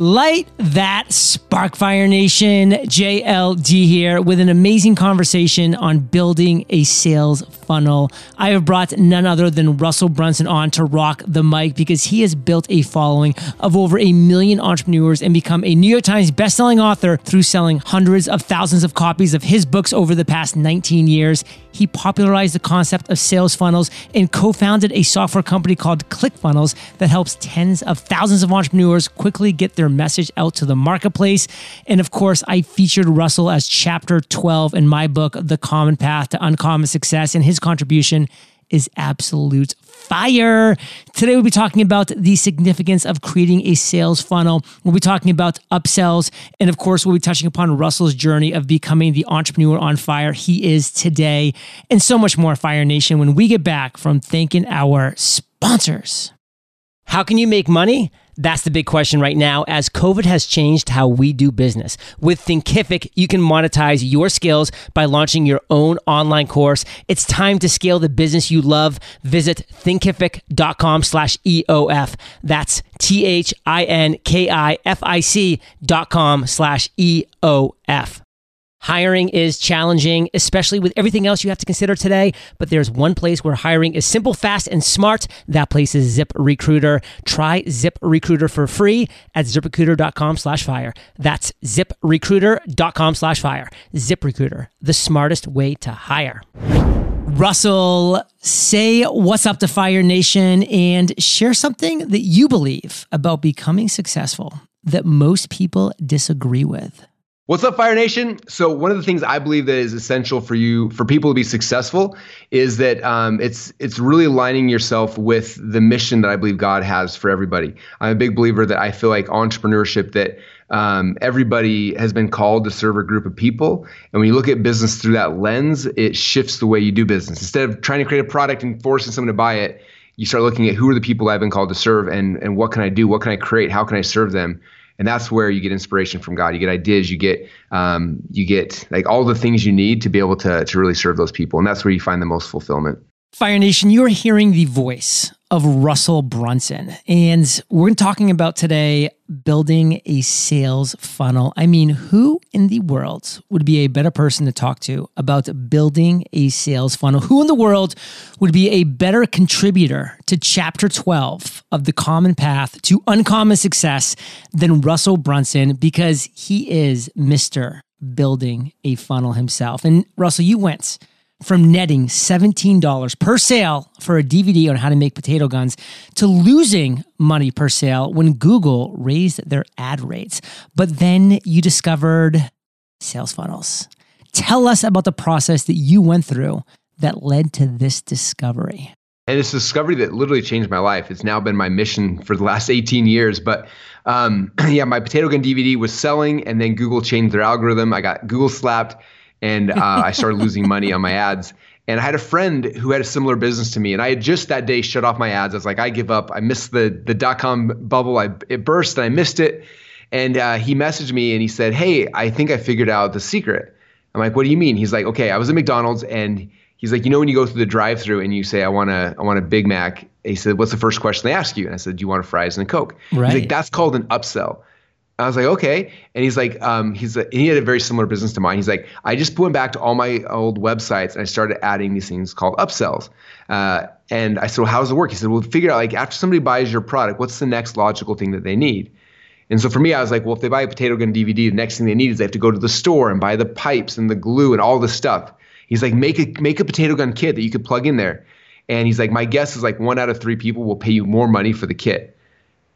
Light that spark fire nation. JLD here with an amazing conversation on building a sales funnel. I have brought none other than Russell Brunson on to rock the mic because he has built a following of over a million entrepreneurs and become a New York Times bestselling author through selling hundreds of thousands of copies of his books over the past 19 years. He popularized the concept of sales funnels and co-founded a software company called ClickFunnels that helps tens of thousands of entrepreneurs quickly get their message out to the marketplace. And of course, I featured Russell as chapter 12 in my book, The Common Path to Uncommon Success, and his contribution is absolute fire. Today, we'll be talking about the significance of creating a sales funnel. We'll be talking about upsells. And of course, we'll be touching upon Russell's journey of becoming the entrepreneur on fire he is today, and so much more, Fire Nation, when we get back from thanking our sponsors. How can you make money? That's the big question right now as COVID has changed how we do business. With Thinkific, you can monetize your skills by launching your own online course. It's time to scale the business you love. Visit thinkific.com slash EOF. That's T-H-I-N-K-I-F-I-C dot com slash EOF. Hiring is challenging, especially with everything else you have to consider today. But there's one place where hiring is simple, fast, and smart. That place is Zip Recruiter. Try Zip Recruiter for free at ziprecruiter.com slash fire. That's ziprecruiter.com slash fire. ZipRecruiter, the smartest way to hire. Russell, say what's up to Fire Nation and share something that you believe about becoming successful that most people disagree with. What's up, Fire Nation? So one of the things I believe that is essential for you, for people to be successful, is that um, it's it's really aligning yourself with the mission that I believe God has for everybody. I'm a big believer that I feel like entrepreneurship that um, everybody has been called to serve a group of people, and when you look at business through that lens, it shifts the way you do business. Instead of trying to create a product and forcing someone to buy it, you start looking at who are the people I've been called to serve, and and what can I do? What can I create? How can I serve them? And that's where you get inspiration from God. You get ideas. You get um, you get like all the things you need to be able to to really serve those people, and that's where you find the most fulfillment. Fire Nation, you are hearing the voice of Russell Brunson. And we're talking about today building a sales funnel. I mean, who in the world would be a better person to talk to about building a sales funnel? Who in the world would be a better contributor to chapter 12 of the common path to uncommon success than Russell Brunson? Because he is Mr. Building a funnel himself. And Russell, you went from netting $17 per sale for a DVD on how to make potato guns to losing money per sale when Google raised their ad rates. But then you discovered sales funnels. Tell us about the process that you went through that led to this discovery. And it's a discovery that literally changed my life. It's now been my mission for the last 18 years. But um, yeah, my potato gun DVD was selling, and then Google changed their algorithm. I got Google slapped and uh, I started losing money on my ads. And I had a friend who had a similar business to me, and I had just that day shut off my ads. I was like, I give up. I missed the the dot com bubble. I it burst, and I missed it. And uh, he messaged me and he said, Hey, I think I figured out the secret. I'm like, What do you mean? He's like, Okay, I was at McDonald's, and he's like, You know, when you go through the drive-through and you say, I want a I want a Big Mac. He said, What's the first question they ask you? And I said, Do you want a fries and a Coke? Right. He's like, That's called an upsell. I was like, okay. And he's like, um, he's a, he had a very similar business to mine. He's like, I just went back to all my old websites and I started adding these things called upsells. Uh, and I said, well, how does it work? He said, well, figure out like after somebody buys your product, what's the next logical thing that they need? And so for me, I was like, well, if they buy a potato gun DVD, the next thing they need is they have to go to the store and buy the pipes and the glue and all the stuff. He's like, make a make a potato gun kit that you could plug in there. And he's like, my guess is like one out of three people will pay you more money for the kit.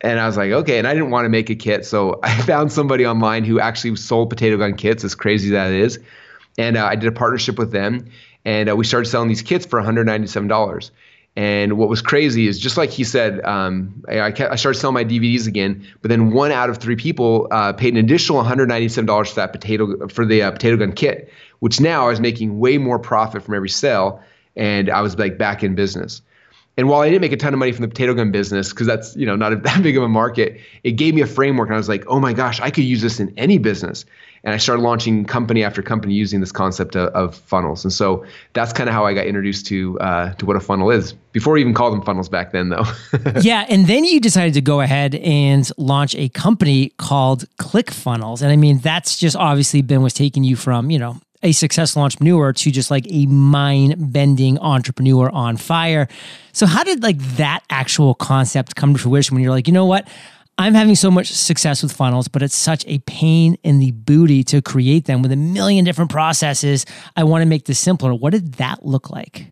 And I was like, okay. And I didn't want to make a kit. So I found somebody online who actually sold potato gun kits, as crazy as that is. And uh, I did a partnership with them. And uh, we started selling these kits for $197. And what was crazy is just like he said, um, I, I, started selling my DVDs again, but then one out of three people uh, paid an additional $197 for that potato for the uh, potato gun kit, which now I was making way more profit from every sale, and I was like back in business. And while I didn't make a ton of money from the potato gun business, because that's you know not a, that big of a market, it gave me a framework, and I was like, oh my gosh, I could use this in any business. And I started launching company after company using this concept of, of funnels. And so that's kind of how I got introduced to uh, to what a funnel is. Before we even called them funnels back then, though. yeah, and then you decided to go ahead and launch a company called ClickFunnels, and I mean that's just obviously been what's taking you from you know a successful entrepreneur to just like a mind bending entrepreneur on fire. So, how did like that actual concept come to fruition when you're like, you know what? I'm having so much success with funnels, but it's such a pain in the booty to create them with a million different processes. I want to make this simpler. What did that look like?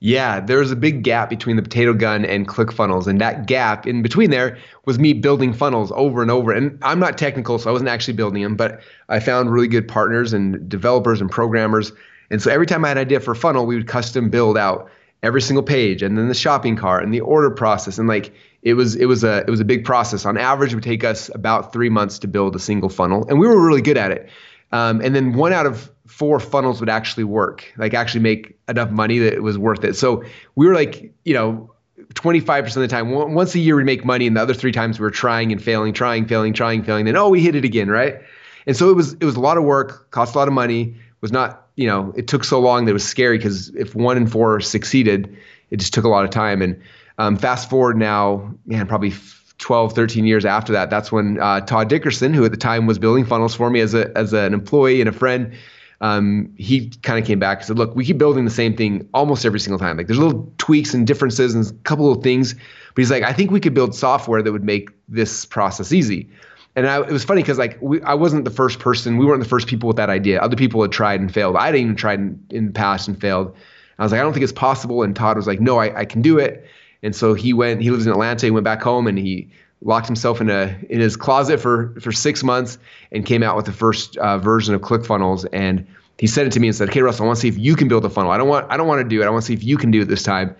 Yeah, there was a big gap between the potato gun and ClickFunnels. And that gap in between there was me building funnels over and over. And I'm not technical, so I wasn't actually building them, but I found really good partners and developers and programmers. And so every time I had an idea for a funnel, we would custom build out every single page and then the shopping cart and the order process. And like it was it was a it was a big process. On average, it would take us about three months to build a single funnel. And we were really good at it. Um, and then one out of four funnels would actually work, like actually make enough money that it was worth it. So we were like, you know, 25% of the time, once a year we'd make money, and the other three times we were trying and failing, trying, failing, trying, failing. Then oh, we hit it again, right? And so it was it was a lot of work, cost a lot of money, was not you know it took so long that it was scary because if one in four succeeded, it just took a lot of time. And um, fast forward now, man, probably 12, 13 years after that, that's when uh, Todd Dickerson, who at the time was building funnels for me as a as an employee and a friend, um, he kind of came back and said, "Look, we keep building the same thing almost every single time. Like there's little tweaks and differences and a couple of things, but he's like, I think we could build software that would make this process easy." And I, it was funny because like we, I wasn't the first person. We weren't the first people with that idea. Other people had tried and failed. I had even tried in, in the past and failed. I was like, I don't think it's possible. And Todd was like, No, I, I can do it. And so he went. He lives in Atlanta. He went back home and he locked himself in a in his closet for for six months and came out with the first uh, version of ClickFunnels. And he sent it to me and said, "Okay, Russell, I want to see if you can build a funnel. I don't want I don't want to do it. I want to see if you can do it this time."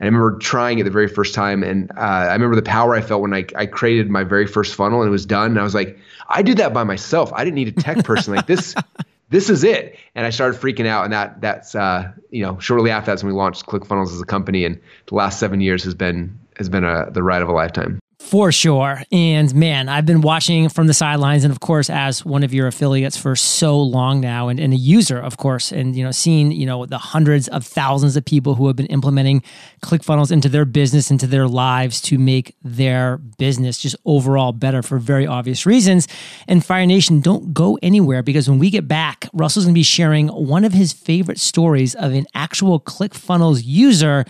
And I remember trying it the very first time, and uh, I remember the power I felt when I, I created my very first funnel and it was done. And I was like, I did that by myself. I didn't need a tech person like this. This is it. And I started freaking out, and that that's uh, you know shortly after that's when we launched ClickFunnels as a company, and the last seven years has been has been a, the ride of a lifetime. For sure. And man, I've been watching from the sidelines and of course as one of your affiliates for so long now and, and a user, of course, and you know, seeing, you know, the hundreds of thousands of people who have been implementing ClickFunnels into their business, into their lives to make their business just overall better for very obvious reasons. And Fire Nation, don't go anywhere because when we get back, Russell's gonna be sharing one of his favorite stories of an actual ClickFunnels user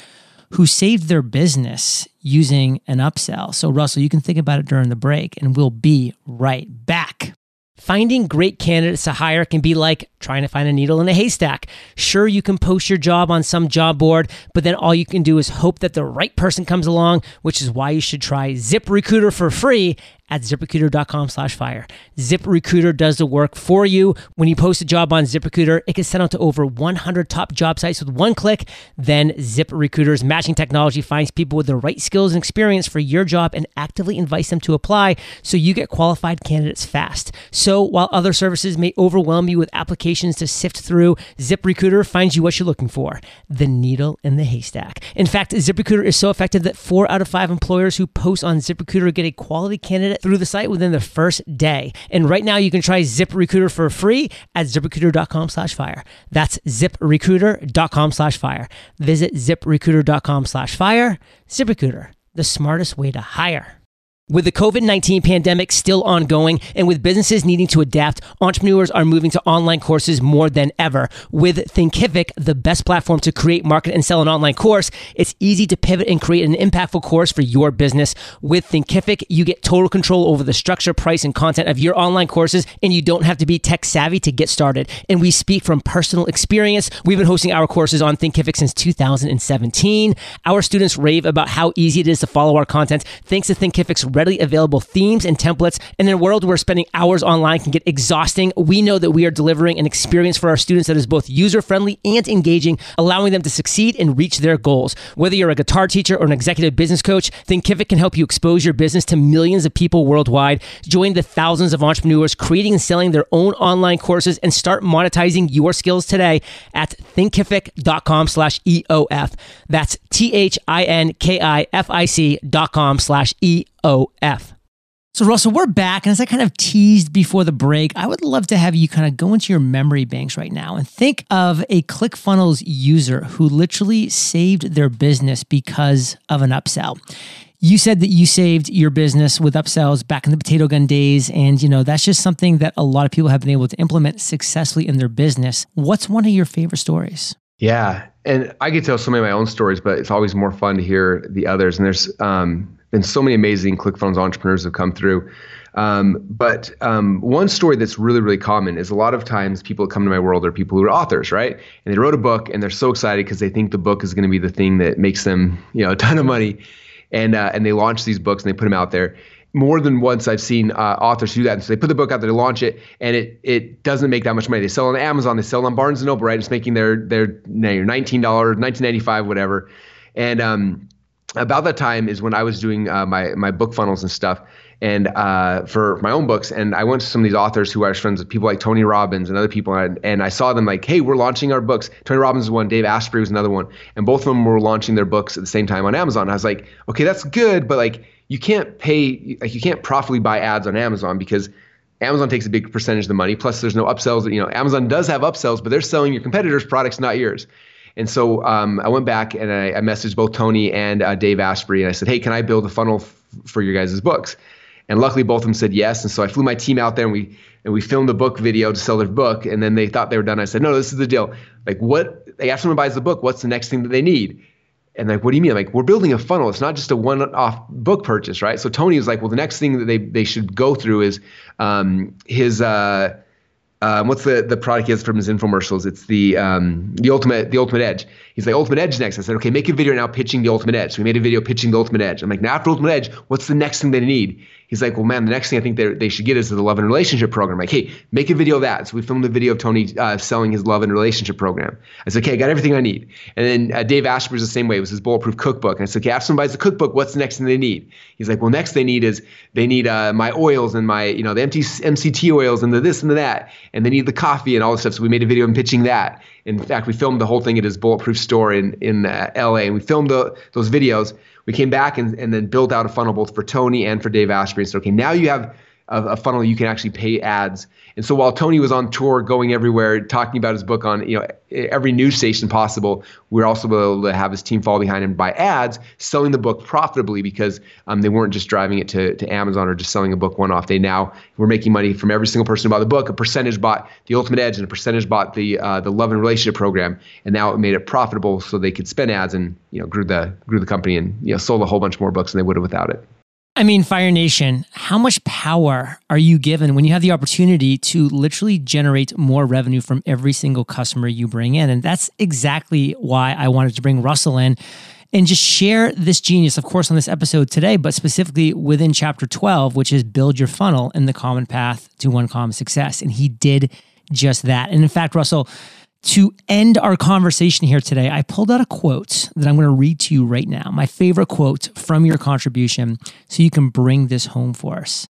who saved their business using an upsell. So, Russell, you can think about it during the break, and we'll be right back. Finding great candidates to hire can be like trying to find a needle in a haystack. Sure, you can post your job on some job board, but then all you can do is hope that the right person comes along, which is why you should try ZipRecruiter for free at ziprecruiter.com slash fire. ZipRecruiter does the work for you. When you post a job on ZipRecruiter, it can send out to over 100 top job sites with one click. Then ZipRecruiter's matching technology finds people with the right skills and experience for your job and actively invites them to apply so you get qualified candidates fast. So while other services may overwhelm you with applications to sift through, ZipRecruiter finds you what you're looking for, the needle in the haystack. In fact, ZipRecruiter is so effective that four out of five employers who post on ZipRecruiter get a quality candidate through the site within the first day. And right now you can try ZipRecruiter for free at ziprecruiter.com slash fire. That's ziprecruiter.com slash fire. Visit ziprecruiter.com slash fire. ZipRecruiter, the smartest way to hire. With the COVID 19 pandemic still ongoing and with businesses needing to adapt, entrepreneurs are moving to online courses more than ever. With Thinkific, the best platform to create, market, and sell an online course, it's easy to pivot and create an impactful course for your business. With Thinkific, you get total control over the structure, price, and content of your online courses, and you don't have to be tech savvy to get started. And we speak from personal experience. We've been hosting our courses on Thinkific since 2017. Our students rave about how easy it is to follow our content thanks to Thinkific's readily available themes and templates. And in a world where spending hours online can get exhausting, we know that we are delivering an experience for our students that is both user friendly and engaging, allowing them to succeed and reach their goals. Whether you're a guitar teacher or an executive business coach, Thinkific can help you expose your business to millions of people worldwide. Join the thousands of entrepreneurs creating and selling their own online courses and start monetizing your skills today at thinkific.com slash EOF. That's T-H-I-N-K-I-F-I-C dot com slash EOF. So, Russell, we're back. And as I kind of teased before the break, I would love to have you kind of go into your memory banks right now and think of a ClickFunnels user who literally saved their business because of an upsell. You said that you saved your business with upsells back in the potato gun days. And, you know, that's just something that a lot of people have been able to implement successfully in their business. What's one of your favorite stories? Yeah. And I could tell so many of my own stories, but it's always more fun to hear the others. And there's, um, been so many amazing ClickFunnels entrepreneurs have come through. Um, but um, one story that's really, really common is a lot of times people come to my world are people who are authors, right? And they wrote a book and they're so excited because they think the book is going to be the thing that makes them, you know, a ton of money. And uh, and they launch these books and they put them out there. More than once, I've seen uh, authors do that. And so they put the book out there, they launch it, and it it doesn't make that much money. They sell on Amazon, they sell on Barnes and Noble, right? It's making their their nineteen dollars, nineteen ninety five, whatever. And um, about that time is when I was doing uh, my my book funnels and stuff, and uh, for my own books. And I went to some of these authors who I was friends with, people like Tony Robbins and other people, and, and I saw them like, hey, we're launching our books. Tony Robbins was one, Dave Asprey was another one, and both of them were launching their books at the same time on Amazon. I was like, okay, that's good, but like you can't pay, like you can't profitably buy ads on Amazon because Amazon takes a big percentage of the money. Plus, there's no upsells. You know, Amazon does have upsells, but they're selling your competitors' products, not yours. And so um, I went back and I, I, messaged both Tony and uh, Dave Asprey, and I said, "Hey, can I build a funnel f- for your guys' books?" And luckily, both of them said yes. And so I flew my team out there, and we and we filmed the book video to sell their book. And then they thought they were done. I said, "No, this is the deal. Like, what? Like, after someone buys the book, what's the next thing that they need?" And like, what do you mean? Like, we're building a funnel. It's not just a one-off book purchase, right? So Tony was like, well, the next thing that they they should go through is um, his. Uh, um, what's the the product has from his infomercials? It's the um, the ultimate the ultimate edge. He's like ultimate edge next. I said, okay, make a video now pitching the ultimate edge. So we made a video pitching the ultimate edge. I'm like, now after ultimate edge, what's the next thing they need? He's like, well, man, the next thing I think they should get is the love and relationship program. Like, hey, make a video of that. So we filmed a video of Tony uh, selling his love and relationship program. I said, okay, I got everything I need. And then uh, Dave was the same way. It was his bulletproof cookbook. And I said, okay, after buys the cookbook, what's the next thing they need? He's like, well, next they need is they need uh, my oils and my, you know, the MT, MCT oils and the this and the that, and they need the coffee and all this stuff. So we made a video and pitching that. In fact, we filmed the whole thing at his bulletproof store in in uh, LA, and we filmed the, those videos we came back and, and then built out a funnel both for Tony and for Dave Asprey. And said, okay, now you have a, a, funnel you can actually pay ads. And so while Tony was on tour, going everywhere, talking about his book on you know every news station possible, we are also able to have his team fall behind him by ads, selling the book profitably because um, they weren't just driving it to, to Amazon or just selling a book one off. They now were making money from every single person who bought the book. A percentage bought the Ultimate Edge, and a percentage bought the uh, the Love and Relationship program, and now it made it profitable so they could spend ads and you know grew the grew the company and you know sold a whole bunch more books than they would have without it. I mean, Fire Nation, how much power are you given when you have the opportunity to literally generate more revenue from every single customer you bring in? And that's exactly why I wanted to bring Russell in and just share this genius, of course, on this episode today, but specifically within chapter 12, which is build your funnel in the common path to uncommon success. And he did just that. And in fact, Russell, to end our conversation here today, I pulled out a quote that I'm going to read to you right now, my favorite quote from your contribution, so you can bring this home for us.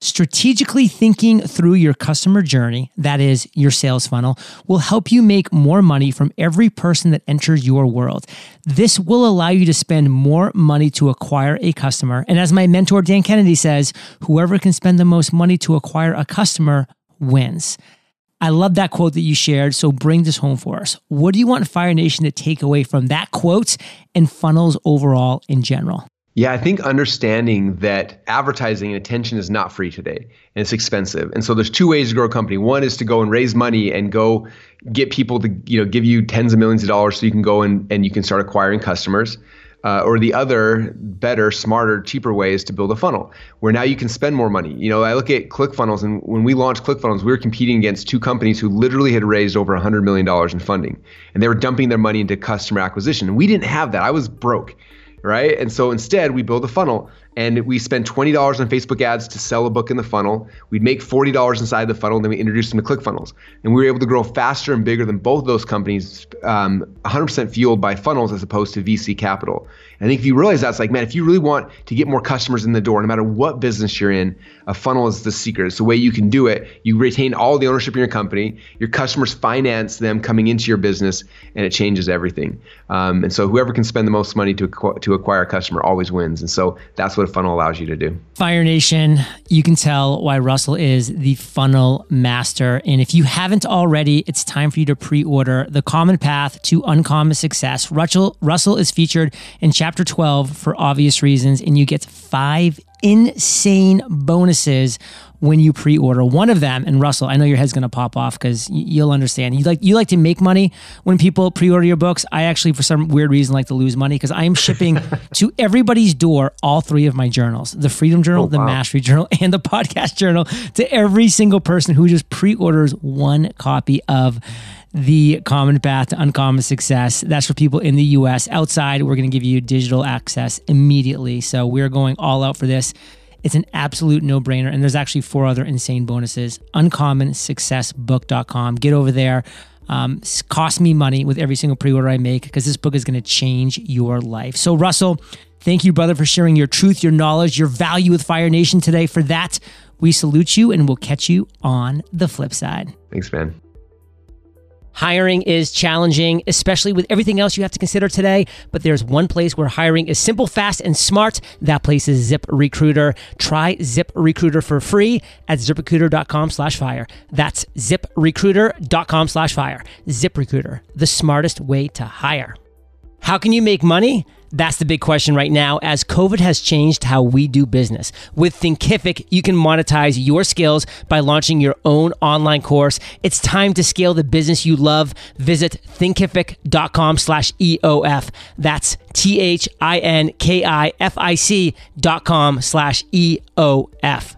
Strategically thinking through your customer journey, that is, your sales funnel, will help you make more money from every person that enters your world. This will allow you to spend more money to acquire a customer. And as my mentor Dan Kennedy says, whoever can spend the most money to acquire a customer wins. I love that quote that you shared. So bring this home for us. What do you want Fire Nation to take away from that quote and funnels overall in general? Yeah, I think understanding that advertising and attention is not free today and it's expensive. And so there's two ways to grow a company. One is to go and raise money and go get people to, you know, give you tens of millions of dollars so you can go and, and you can start acquiring customers. Uh, or the other better, smarter, cheaper way is to build a funnel where now you can spend more money. You know, I look at ClickFunnels, and when we launched ClickFunnels, we were competing against two companies who literally had raised over $100 million in funding, and they were dumping their money into customer acquisition. We didn't have that. I was broke, right? And so instead, we built a funnel and we spent $20 on Facebook ads to sell a book in the funnel. We'd make $40 inside the funnel, and then we introduced them to ClickFunnels. And we were able to grow faster and bigger than both of those companies, um, 100% fueled by funnels as opposed to VC capital. I think if you realize that's like, man, if you really want to get more customers in the door, no matter what business you're in, a funnel is the secret. It's the way you can do it. You retain all the ownership in your company. Your customers finance them coming into your business, and it changes everything. Um, and so whoever can spend the most money to to acquire a customer always wins. And so that's what a funnel allows you to do. Fire Nation, you can tell why Russell is the funnel master. And if you haven't already, it's time for you to pre-order The Common Path to Uncommon Success. Russell Russell is featured in chapter 12 for obvious reasons, and you get five insane bonuses when you pre-order one of them and russell i know your head's going to pop off because you'll understand you like you like to make money when people pre-order your books i actually for some weird reason like to lose money because i am shipping to everybody's door all three of my journals the freedom oh, journal oh, the wow. mastery journal and the podcast journal to every single person who just pre-orders one copy of the common path to uncommon success. That's for people in the US. Outside, we're going to give you digital access immediately. So we're going all out for this. It's an absolute no brainer. And there's actually four other insane bonuses. UncommonSuccessBook.com. Get over there. Um, cost me money with every single pre order I make because this book is going to change your life. So, Russell, thank you, brother, for sharing your truth, your knowledge, your value with Fire Nation today. For that, we salute you and we'll catch you on the flip side. Thanks, man. Hiring is challenging, especially with everything else you have to consider today. But there's one place where hiring is simple, fast, and smart. That place is Zip Recruiter. Try Zip Recruiter for free at ziprecruiter.com slash fire. That's ziprecruiter.com slash fire. ZipRecruiter, the smartest way to hire. How can you make money? That's the big question right now as COVID has changed how we do business. With Thinkific, you can monetize your skills by launching your own online course. It's time to scale the business you love. Visit thinkific.com slash EOF. That's T H I N K I F I C dot com slash EOF.